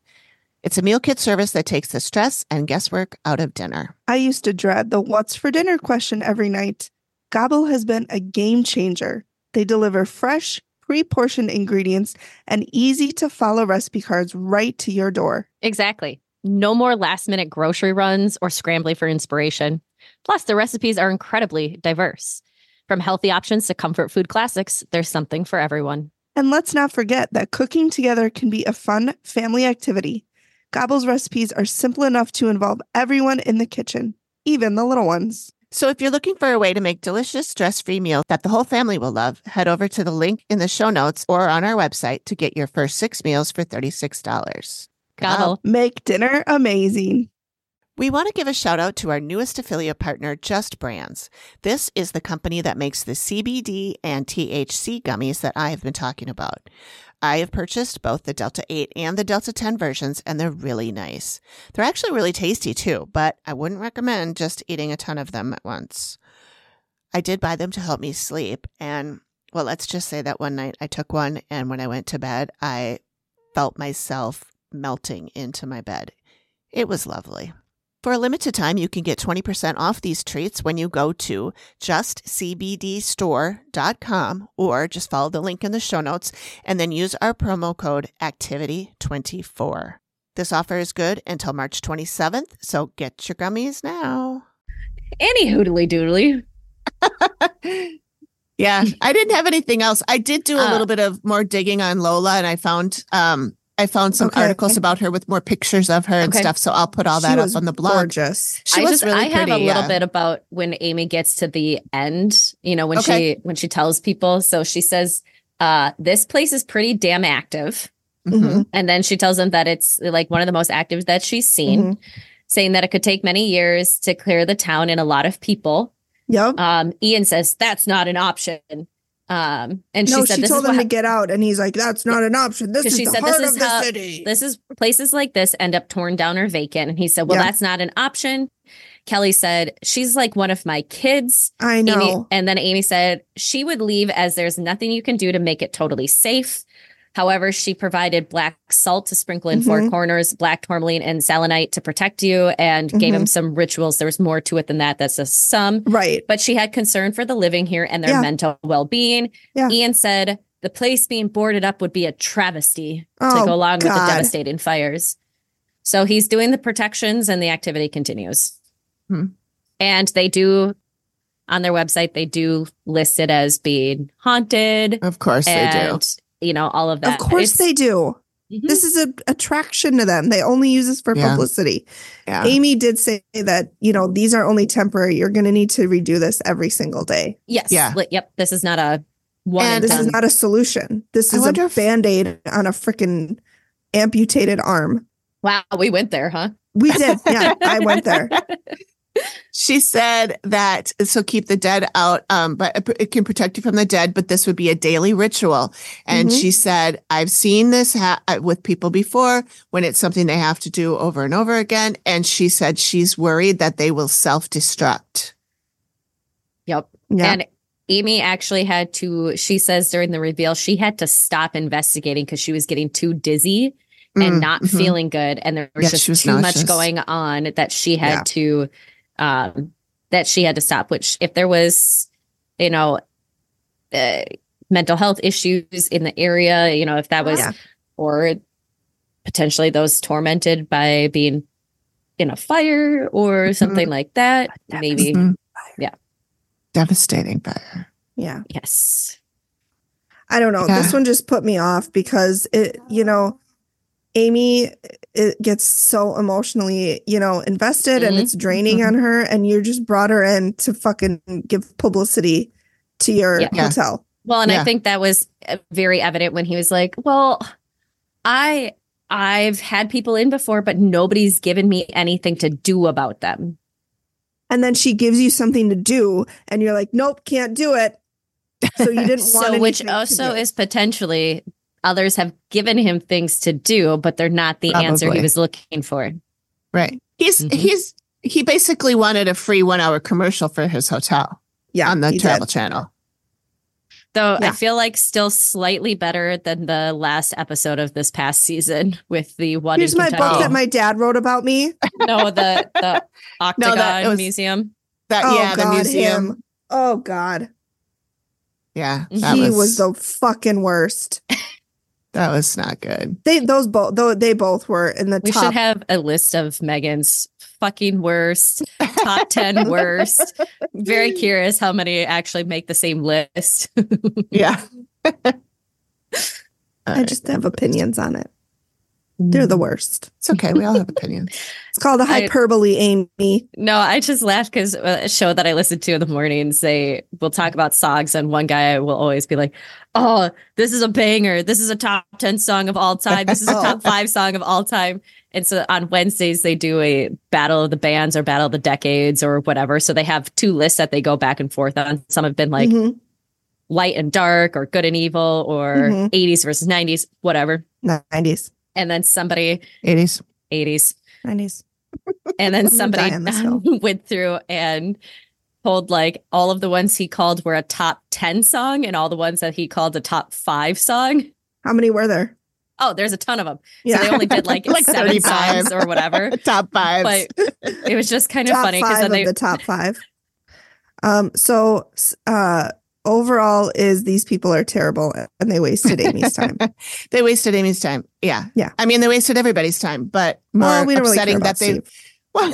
It's a meal kit service that takes the stress and guesswork out of dinner.
I used to dread the what's for dinner question every night. Gobble has been a game changer. They deliver fresh, pre portioned ingredients and easy to follow recipe cards right to your door.
Exactly. No more last minute grocery runs or scrambling for inspiration. Plus, the recipes are incredibly diverse. From healthy options to comfort food classics, there's something for everyone.
And let's not forget that cooking together can be a fun family activity. Gobble's recipes are simple enough to involve everyone in the kitchen, even the little ones.
So if you're looking for a way to make delicious stress-free meal that the whole family will love, head over to the link in the show notes or on our website to get your first six meals for $36.
Gobble.
Make dinner amazing.
We want to give a shout out to our newest affiliate partner, Just Brands. This is the company that makes the CBD and THC gummies that I have been talking about. I have purchased both the Delta 8 and the Delta 10 versions, and they're really nice. They're actually really tasty too, but I wouldn't recommend just eating a ton of them at once. I did buy them to help me sleep, and well, let's just say that one night I took one, and when I went to bed, I felt myself melting into my bed. It was lovely. For a limited time, you can get 20% off these treats when you go to justcbdstore.com or just follow the link in the show notes and then use our promo code ACTIVITY24. This offer is good until March 27th, so get your gummies now.
Any hoodly doodly. (laughs)
yeah, I didn't have anything else. I did do a uh, little bit of more digging on Lola and I found um, I found some okay. articles about her with more pictures of her and okay. stuff. So I'll put all that up on the blog.
Gorgeous.
She I was just, really I have pretty, a little yeah. bit about when Amy gets to the end, you know, when okay. she when she tells people. So she says, uh, this place is pretty damn active. Mm-hmm. And then she tells them that it's like one of the most active that she's seen, mm-hmm. saying that it could take many years to clear the town and a lot of people.
Yep.
Um, Ian says that's not an option. Um, and
no,
she said,
she told him to get out, and he's like, "That's not an option. This is she the said, heart this is of how, the city.
This is places like this end up torn down or vacant." And he said, "Well, yeah. that's not an option." Kelly said, "She's like one of my kids."
I know.
Amy, and then Amy said, "She would leave as there's nothing you can do to make it totally safe." However, she provided black salt to sprinkle in mm-hmm. four corners, black tourmaline and selenite to protect you, and mm-hmm. gave him some rituals. There was more to it than that. That's just some.
Right.
But she had concern for the living here and their yeah. mental well being. Yeah. Ian said the place being boarded up would be a travesty oh, to go along God. with the devastating fires. So he's doing the protections and the activity continues. Hmm. And they do on their website, they do list it as being haunted.
Of course they do
you know, all of that.
Of course it's, they do. Mm-hmm. This is an attraction to them. They only use this for yeah. publicity. Yeah. Amy did say that, you know, these are only temporary. You're going to need to redo this every single day.
Yes. Yeah. yep. This is not a one.
And this done. is not a solution. This is a if- band aid on a freaking amputated arm.
Wow. We went there, huh?
We did. Yeah. I went there. (laughs)
she said that so keep the dead out um, but it can protect you from the dead but this would be a daily ritual and mm-hmm. she said i've seen this ha- uh, with people before when it's something they have to do over and over again and she said she's worried that they will self-destruct
yep yeah. and amy actually had to she says during the reveal she had to stop investigating because she was getting too dizzy and mm, not mm-hmm. feeling good and there was yeah, just was too nauseous. much going on that she had yeah. to um, that she had to stop. Which, if there was, you know, uh, mental health issues in the area, you know, if that was, yeah. or potentially those tormented by being in a fire or mm-hmm. something like that, maybe, mm-hmm. yeah,
devastating fire.
Yeah.
Yes.
I don't know. Yeah. This one just put me off because it, you know, Amy it gets so emotionally, you know, invested mm-hmm. and it's draining mm-hmm. on her and you just brought her in to fucking give publicity to your yeah. hotel.
Well, and yeah. I think that was uh, very evident when he was like, "Well, I I've had people in before, but nobody's given me anything to do about them."
And then she gives you something to do and you're like, "Nope, can't do it." So you (laughs) didn't want to.
so which also is potentially others have given him things to do, but they're not the Probably. answer he was looking for.
Right. He's mm-hmm. he's he basically wanted a free one hour commercial for his hotel. Yeah. On the travel did. channel.
Though yeah. I feel like still slightly better than the last episode of this past season (laughs) with the one.
Here's my book that my dad wrote about me.
no, the the Octagon (laughs) no, that was, Museum.
That oh, yeah, God, the museum.
Him. Oh God.
Yeah.
He was, was the fucking worst. (laughs)
That was not good.
They those both though they both were in the top.
we
top.
should have a list of Megan's fucking worst, top 10 (laughs) worst. Very (laughs) curious how many actually make the same list. (laughs)
yeah.
I just have opinions on it. They're the worst.
It's okay. We all have (laughs) opinions.
it's called a hyperbole, I, Amy.
No, I just laughed because a show that I listen to in the mornings, they will talk about songs, and one guy will always be like, "Oh, this is a banger. This is a top ten song of all time. This is a (laughs) top five song of all time." And so on Wednesdays they do a battle of the bands or battle of the decades or whatever. So they have two lists that they go back and forth on. Some have been like mm-hmm. light and dark or good and evil or mm-hmm. 80s versus 90s, whatever.
90s
and then somebody
80s
80s
90s
and then somebody (laughs) went through and told like all of the ones he called were a top 10 song and all the ones that he called a top 5 song.
How many were there?
Oh there's a ton of them yeah so they only did like, (laughs) like seven 35. songs or whatever. (laughs)
Top five
but it was just kind of
top
funny
because then they the top five. Um so uh overall is these people are terrible and they wasted Amy's (laughs) time.
they wasted Amy's time. Yeah.
Yeah.
I mean, they wasted everybody's time, but more well, we don't upsetting really that they, Steve. well,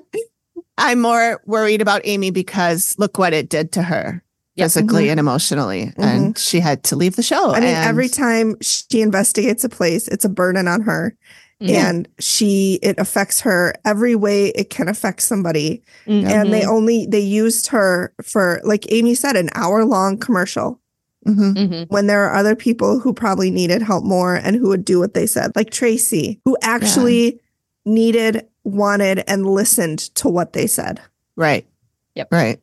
(laughs) I'm more worried about Amy because look what it did to her physically mm-hmm. and emotionally. Mm-hmm. And she had to leave the show.
I mean, every time she investigates a place, it's a burden on her. Mm-hmm. and she it affects her every way it can affect somebody mm-hmm. and they only they used her for like amy said an hour long commercial mm-hmm. mm-hmm. when there are other people who probably needed help more and who would do what they said like tracy who actually yeah. needed wanted and listened to what they said
right
yep
right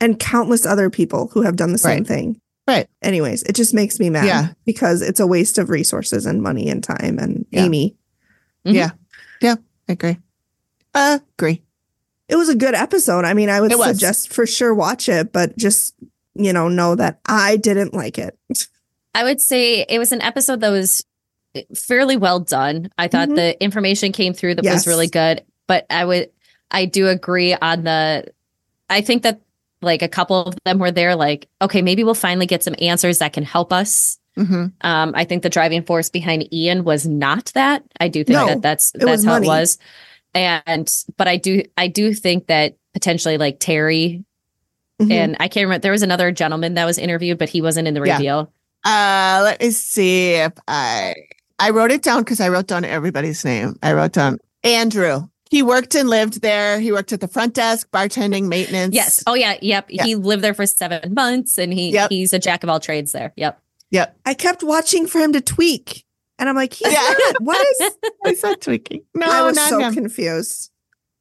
and countless other people who have done the same right. thing
Right.
Anyways, it just makes me mad yeah. because it's a waste of resources and money and time and yeah. Amy.
Mm-hmm. Yeah. Yeah. I agree. Uh, agree.
It was a good episode. I mean, I would suggest for sure watch it, but just, you know, know that I didn't like it. (laughs)
I would say it was an episode that was fairly well done. I thought mm-hmm. the information came through that yes. was really good, but I would, I do agree on the, I think that like a couple of them were there like okay maybe we'll finally get some answers that can help us mm-hmm. um, i think the driving force behind ian was not that i do think no, that that's that's how money. it was and but i do i do think that potentially like terry mm-hmm. and i can't remember there was another gentleman that was interviewed but he wasn't in the reveal
yeah. uh let me see if i i wrote it down because i wrote down everybody's name i wrote down andrew he worked and lived there. He worked at the front desk, bartending, maintenance.
Yes. Oh yeah. Yep. yep. He lived there for seven months, and he yep. he's a jack of all trades there. Yep.
Yep.
I kept watching for him to tweak, and I'm like, he's yeah. not. What is? (laughs)
I saw tweaking.
No, I was so him. confused.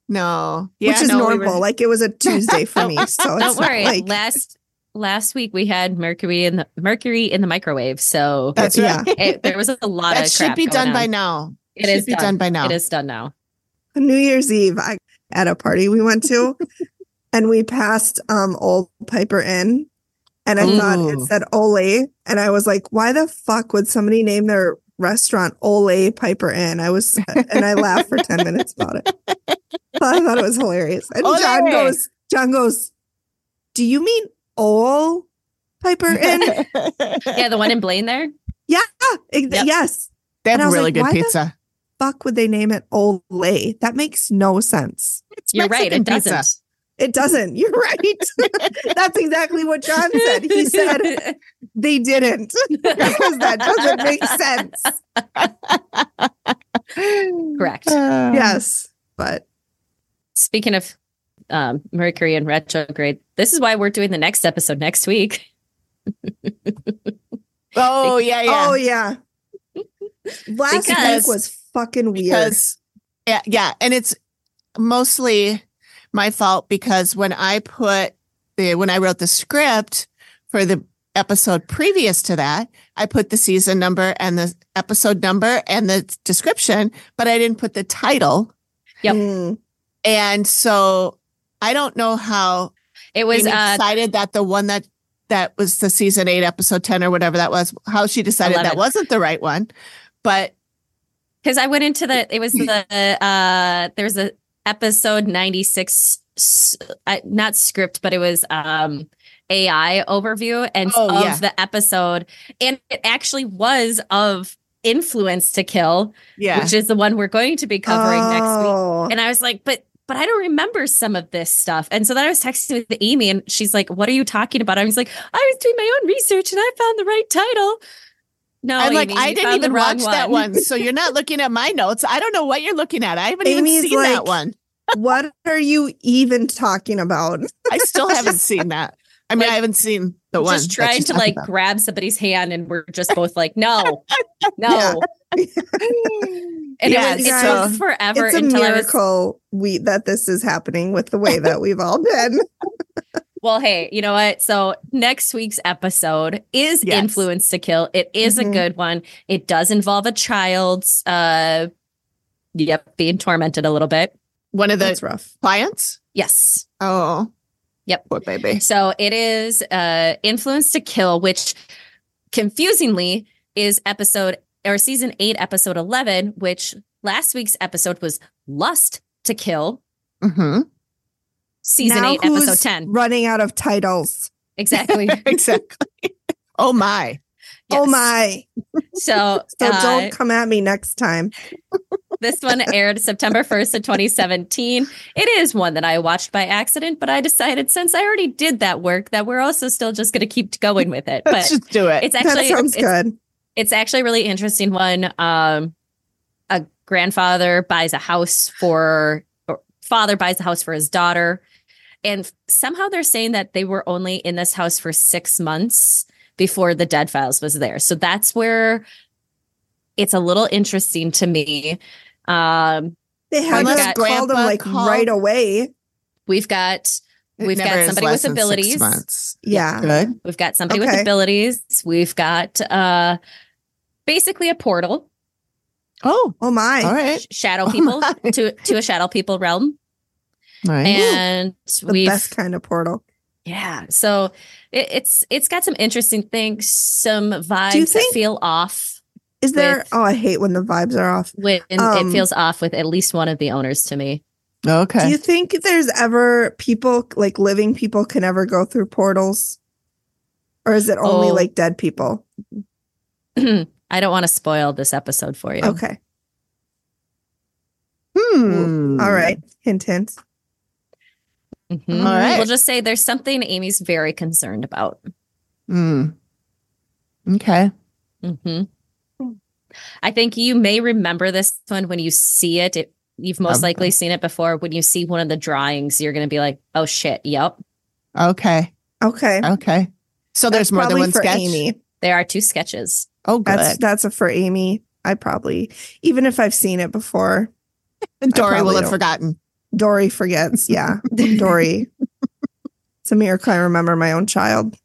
No.
Yeah, Which is no, normal. We were... Like it was a (laughs) Tuesday for me. So
don't worry.
Like...
Last last week we had mercury in the mercury in the microwave. So
that's right.
It, there was a lot
that
of
should be done
on.
by now.
It, it is
be done. done by now.
It is done now.
New Year's Eve I, at a party we went to, (laughs) and we passed um Old Piper Inn, and I Ooh. thought it said Ole, and I was like, why the fuck would somebody name their restaurant Ole Piper Inn? I was, and I laughed for ten minutes about it. I thought it was hilarious. And Ole. John goes, John goes, do you mean Ole Piper Inn? (laughs)
yeah, the one in Blaine there.
Yeah, yep. yes.
They have really like, good pizza
fuck would they name it Ole? That makes no sense.
It's You're Mexican right. It pizza. doesn't.
It doesn't. You're right. (laughs) That's exactly what John said. He said (laughs) they didn't because that doesn't make sense.
Correct.
Uh, (sighs) (sighs) yes. But
speaking of um, Mercury and retrograde, this is why we're doing the next episode next week. (laughs)
oh, yeah. Yeah.
Oh, yeah. Last because, week was fucking weird. Because,
yeah, yeah, and it's mostly my fault because when I put the when I wrote the script for the episode previous to that, I put the season number and the episode number and the description, but I didn't put the title.
Yep. Mm.
And so I don't know how
it was
uh, decided that the one that that was the season eight, episode 10 or whatever that was, how she decided 11. that wasn't the right one. But
because I went into the it was (laughs) the uh there's a episode 96 not script, but it was um AI overview and oh, of yeah. the episode, and it actually was of influence to kill, yeah, which is the one we're going to be covering oh. next week. Oh. And I was like, but but I don't remember some of this stuff. And so then I was texting with Amy, and she's like, "What are you talking about?" I was like, "I was doing my own research, and I found the right title."
No, I'm Amy, like, I didn't even watch one. that one. So you're not looking at my notes. I don't know what you're looking at. I haven't Amy's even seen like, that one.
what are you even talking about?
I still (laughs) haven't seen that. I mean, like, I haven't seen the one.
Just trying to like about. grab somebody's hand, and we're just both like, no, (laughs) no. (laughs) and yeah, it, was, it took forever
it's a until miracle was... we that this is happening with the way that we've all been.
Well, hey, you know what? So next week's episode is yes. Influence to Kill. It is mm-hmm. a good one. It does involve a child's uh yep, being tormented a little bit.
One of the That's rough. clients?
Yes.
Oh.
Yep.
Poor baby.
So it is uh Influence to Kill, which confusingly is episode or season 8 episode 11, which last week's episode was Lust to Kill.
Mm-hmm.
Season now 8 episode 10.
Running out of titles.
Exactly. (laughs)
exactly. (laughs) Oh my.
Yes. Oh my.
So, (laughs)
so uh, don't come at me next time.
this one aired September 1st of 2017. It is one that I watched by accident, but I decided since I already did that work that we're also still just going to keep going with it. But
Let's just do it.
It's actually that sounds
it's,
good.
It's actually a really interesting one. Um, a grandfather buys a house for father buys a house for his daughter. And somehow they're saying that they were only in this house for six months before the dead files was there. So that's where it's a little interesting to me. Um,
they had us call them like called, right away.
We've got we've got somebody with abilities.
Yeah.
Good.
We've got somebody okay. with abilities. We've got uh basically a portal.
Oh,
oh my!
All right,
shadow oh people oh to to a shadow people realm.
Right.
And
the best kind of portal.
Yeah. So it, it's it's got some interesting things, some vibes think, that feel off.
Is there? With, oh, I hate when the vibes are off.
When um, it feels off with at least one of the owners to me.
Okay.
Do you think there's ever people like living people can ever go through portals, or is it only oh. like dead people? (clears throat)
I don't want to spoil this episode for you.
Okay.
Hmm.
All right. Hint, hint.
Mm-hmm. All right. We'll just say there's something Amy's very concerned about.
Hmm. Okay.
Mm-hmm. I think you may remember this one when you see it. it you've most likely seen it before. When you see one of the drawings, you're going to be like, "Oh shit, yep."
Okay.
Okay.
Okay. So there's more than one sketch. Amy.
There are two sketches.
Oh, good.
That's that's a for Amy. I probably, even if I've seen it before, (laughs)
Dory will have don't. forgotten.
Dory forgets. Yeah, Dory. (laughs) It's a miracle I remember my own child.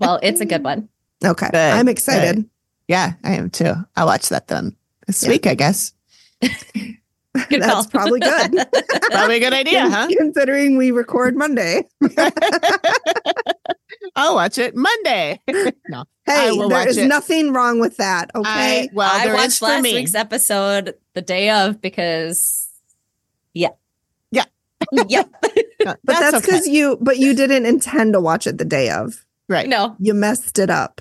well, it's a good one.
Okay, good, I'm excited. Good.
Yeah, I am too. I'll watch that then this yeah. week, I guess. (laughs)
Good
That's probably good. (laughs)
probably a good idea, huh?
Considering we record Monday.
I'll watch it Monday.
no, hey, there is it. nothing wrong with that. Okay.
I, well, I watched last me. week's episode the day of because, yeah,
yeah, (laughs)
yeah. (laughs)
but that's because okay. you, but you didn't intend to watch it the day of.
Right.
No,
you messed it up.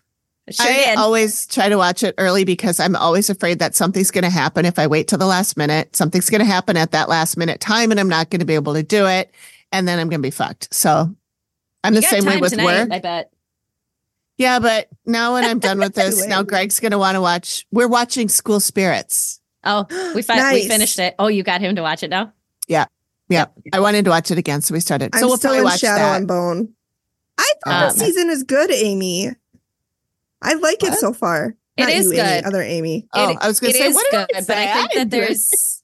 Sure
I
did.
always try to watch it early because I'm always afraid that something's going to happen if I wait till the last minute. Something's going to happen at that last minute time, and I'm not going to be able to do it, and then I'm going to be fucked. So I'm you the same way with tonight, work.
I bet.
Yeah, but now when I'm done with (laughs) this, now Greg's going to want to watch. We're watching School Spirits.
Oh, we fi- nice. we finished it. Oh, you got him to watch it now.
Yeah, yeah. I wanted to watch it again, so we started.
I'm
so we'll
still
in watch
Shadow
that.
and Bone. I thought um, the season is good, Amy. I like what? it so far.
It Not is you, good.
Amy, other Amy.
Oh, it, I was going to say, what good,
but I think that there's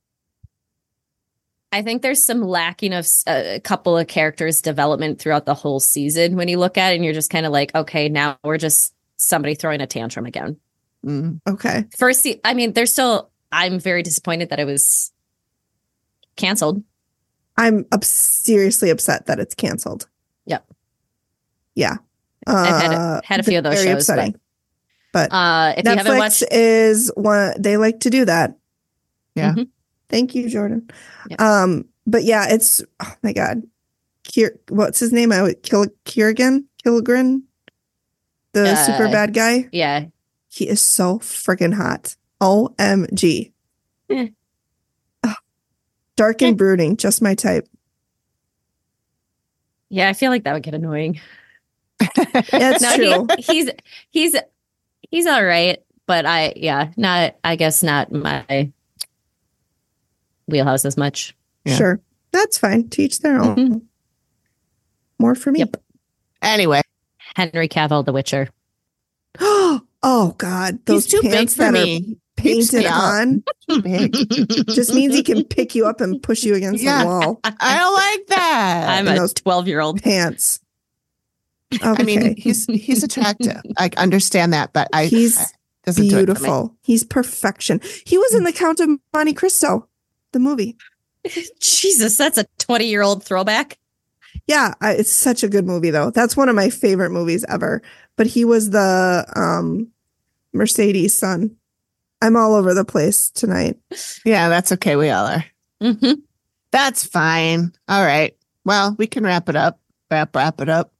I think there's some lacking of a couple of characters development throughout the whole season when you look at it and you're just kind of like, okay, now we're just somebody throwing a tantrum again.
Mm, okay.
First, I mean, there's still, I'm very disappointed that it was canceled.
I'm up, seriously upset that it's canceled.
Yep.
Yeah.
Uh, I've had a, had a few of those shows. Upsetting.
But,
but uh, if
Netflix
you haven't watched,
is one, they like to do that.
Yeah. Mm-hmm.
Thank you, Jordan. Yep. Um, but yeah, it's oh my god, Kier, what's his name? I would kill Kiergan Kilgren, the uh, super bad guy.
Yeah,
he is so freaking hot. Omg. Eh. Dark and brooding, just my type.
Yeah, I feel like that would get annoying.
That's (laughs) no, true.
He, he's he's he's all right, but I yeah, not I guess not my wheelhouse as much.
Yeah. Sure. That's fine. Teach their own. Mm-hmm. More for me. Yep.
Anyway.
Henry Cavill, The Witcher. (gasps)
oh God. Those He's too big for me. Painted on. big. (laughs) Just means he can pick you up and push you against yeah. the wall. (laughs)
I don't like that.
I'm a 12 year old.
Pants.
Okay. I mean, he's he's attractive. I understand that, but I
he's I, beautiful. He's perfection. He was in the Count of Monte Cristo, the movie. (laughs)
Jesus, that's a 20 year old throwback.
Yeah, it's such a good movie though. That's one of my favorite movies ever. But he was the um Mercedes son. I'm all over the place tonight.
Yeah, that's okay. We all are. Mm-hmm. That's fine. All right. Well, we can wrap it up. Wrap wrap it up.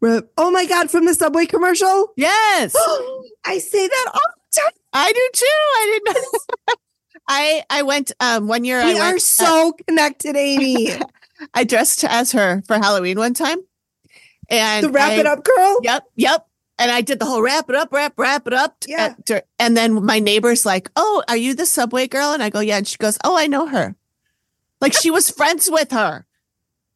Rip. Oh my god, from the subway commercial?
Yes. (gasps)
I say that all the time.
I do too. I did not. know. (laughs) I I went um one year.
We
I went,
are so uh, connected, Amy. (laughs)
I dressed as her for Halloween one time, and
the wrap
I,
it up girl.
Yep, yep. And I did the whole wrap it up, wrap, wrap it up. Yeah. Uh, At, and then my neighbor's like, "Oh, are you the subway girl?" And I go, "Yeah." And she goes, "Oh, I know her." Like she was friends with her,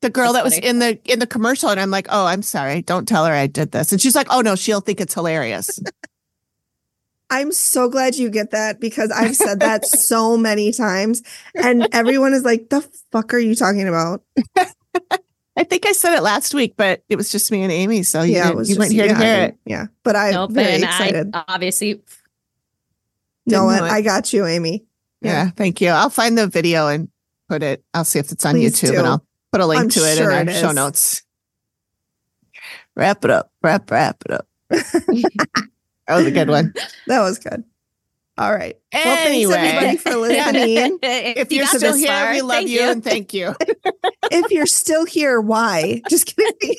the girl That's that funny. was in the in the commercial. And I'm like, "Oh, I'm sorry. Don't tell her I did this." And she's like, "Oh no, she'll think it's hilarious." (laughs)
I'm so glad you get that because I've said that (laughs) so many times and everyone is like, the fuck are you talking about? (laughs)
I think I said it last week, but it was just me and Amy. So you, yeah, you weren't here yeah, to hear it.
Yeah. But I'm nope, very excited.
I obviously.
No, what? I got you, Amy.
Yeah. yeah. Thank you. I'll find the video and put it. I'll see if it's on Please YouTube do. and I'll put a link I'm to it sure in our it show notes. Wrap it up. Wrap, wrap it up. (laughs) That was a good one.
that was good. All right. Well, anyway. thanks everybody for listening. (laughs)
if, you're still here, far, we love you, you and thank you. (laughs)
if you're still here, why? Just kidding.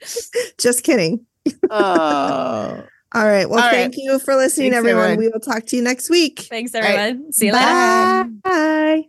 (laughs) Just kidding. Oh. All right. Well, All thank right. you for listening, thanks, everyone. everyone. We will talk to you next week.
Thanks, everyone. Right. See you
Bye. later. Bye.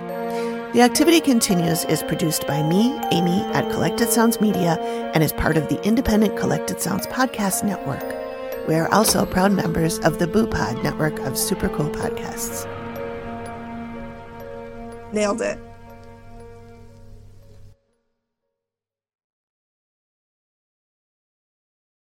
The Activity Continues is produced by me, Amy, at Collected Sounds Media and is part of the independent Collected Sounds Podcast Network. We are also proud members of the Boo Pod network of super cool podcasts.
Nailed it.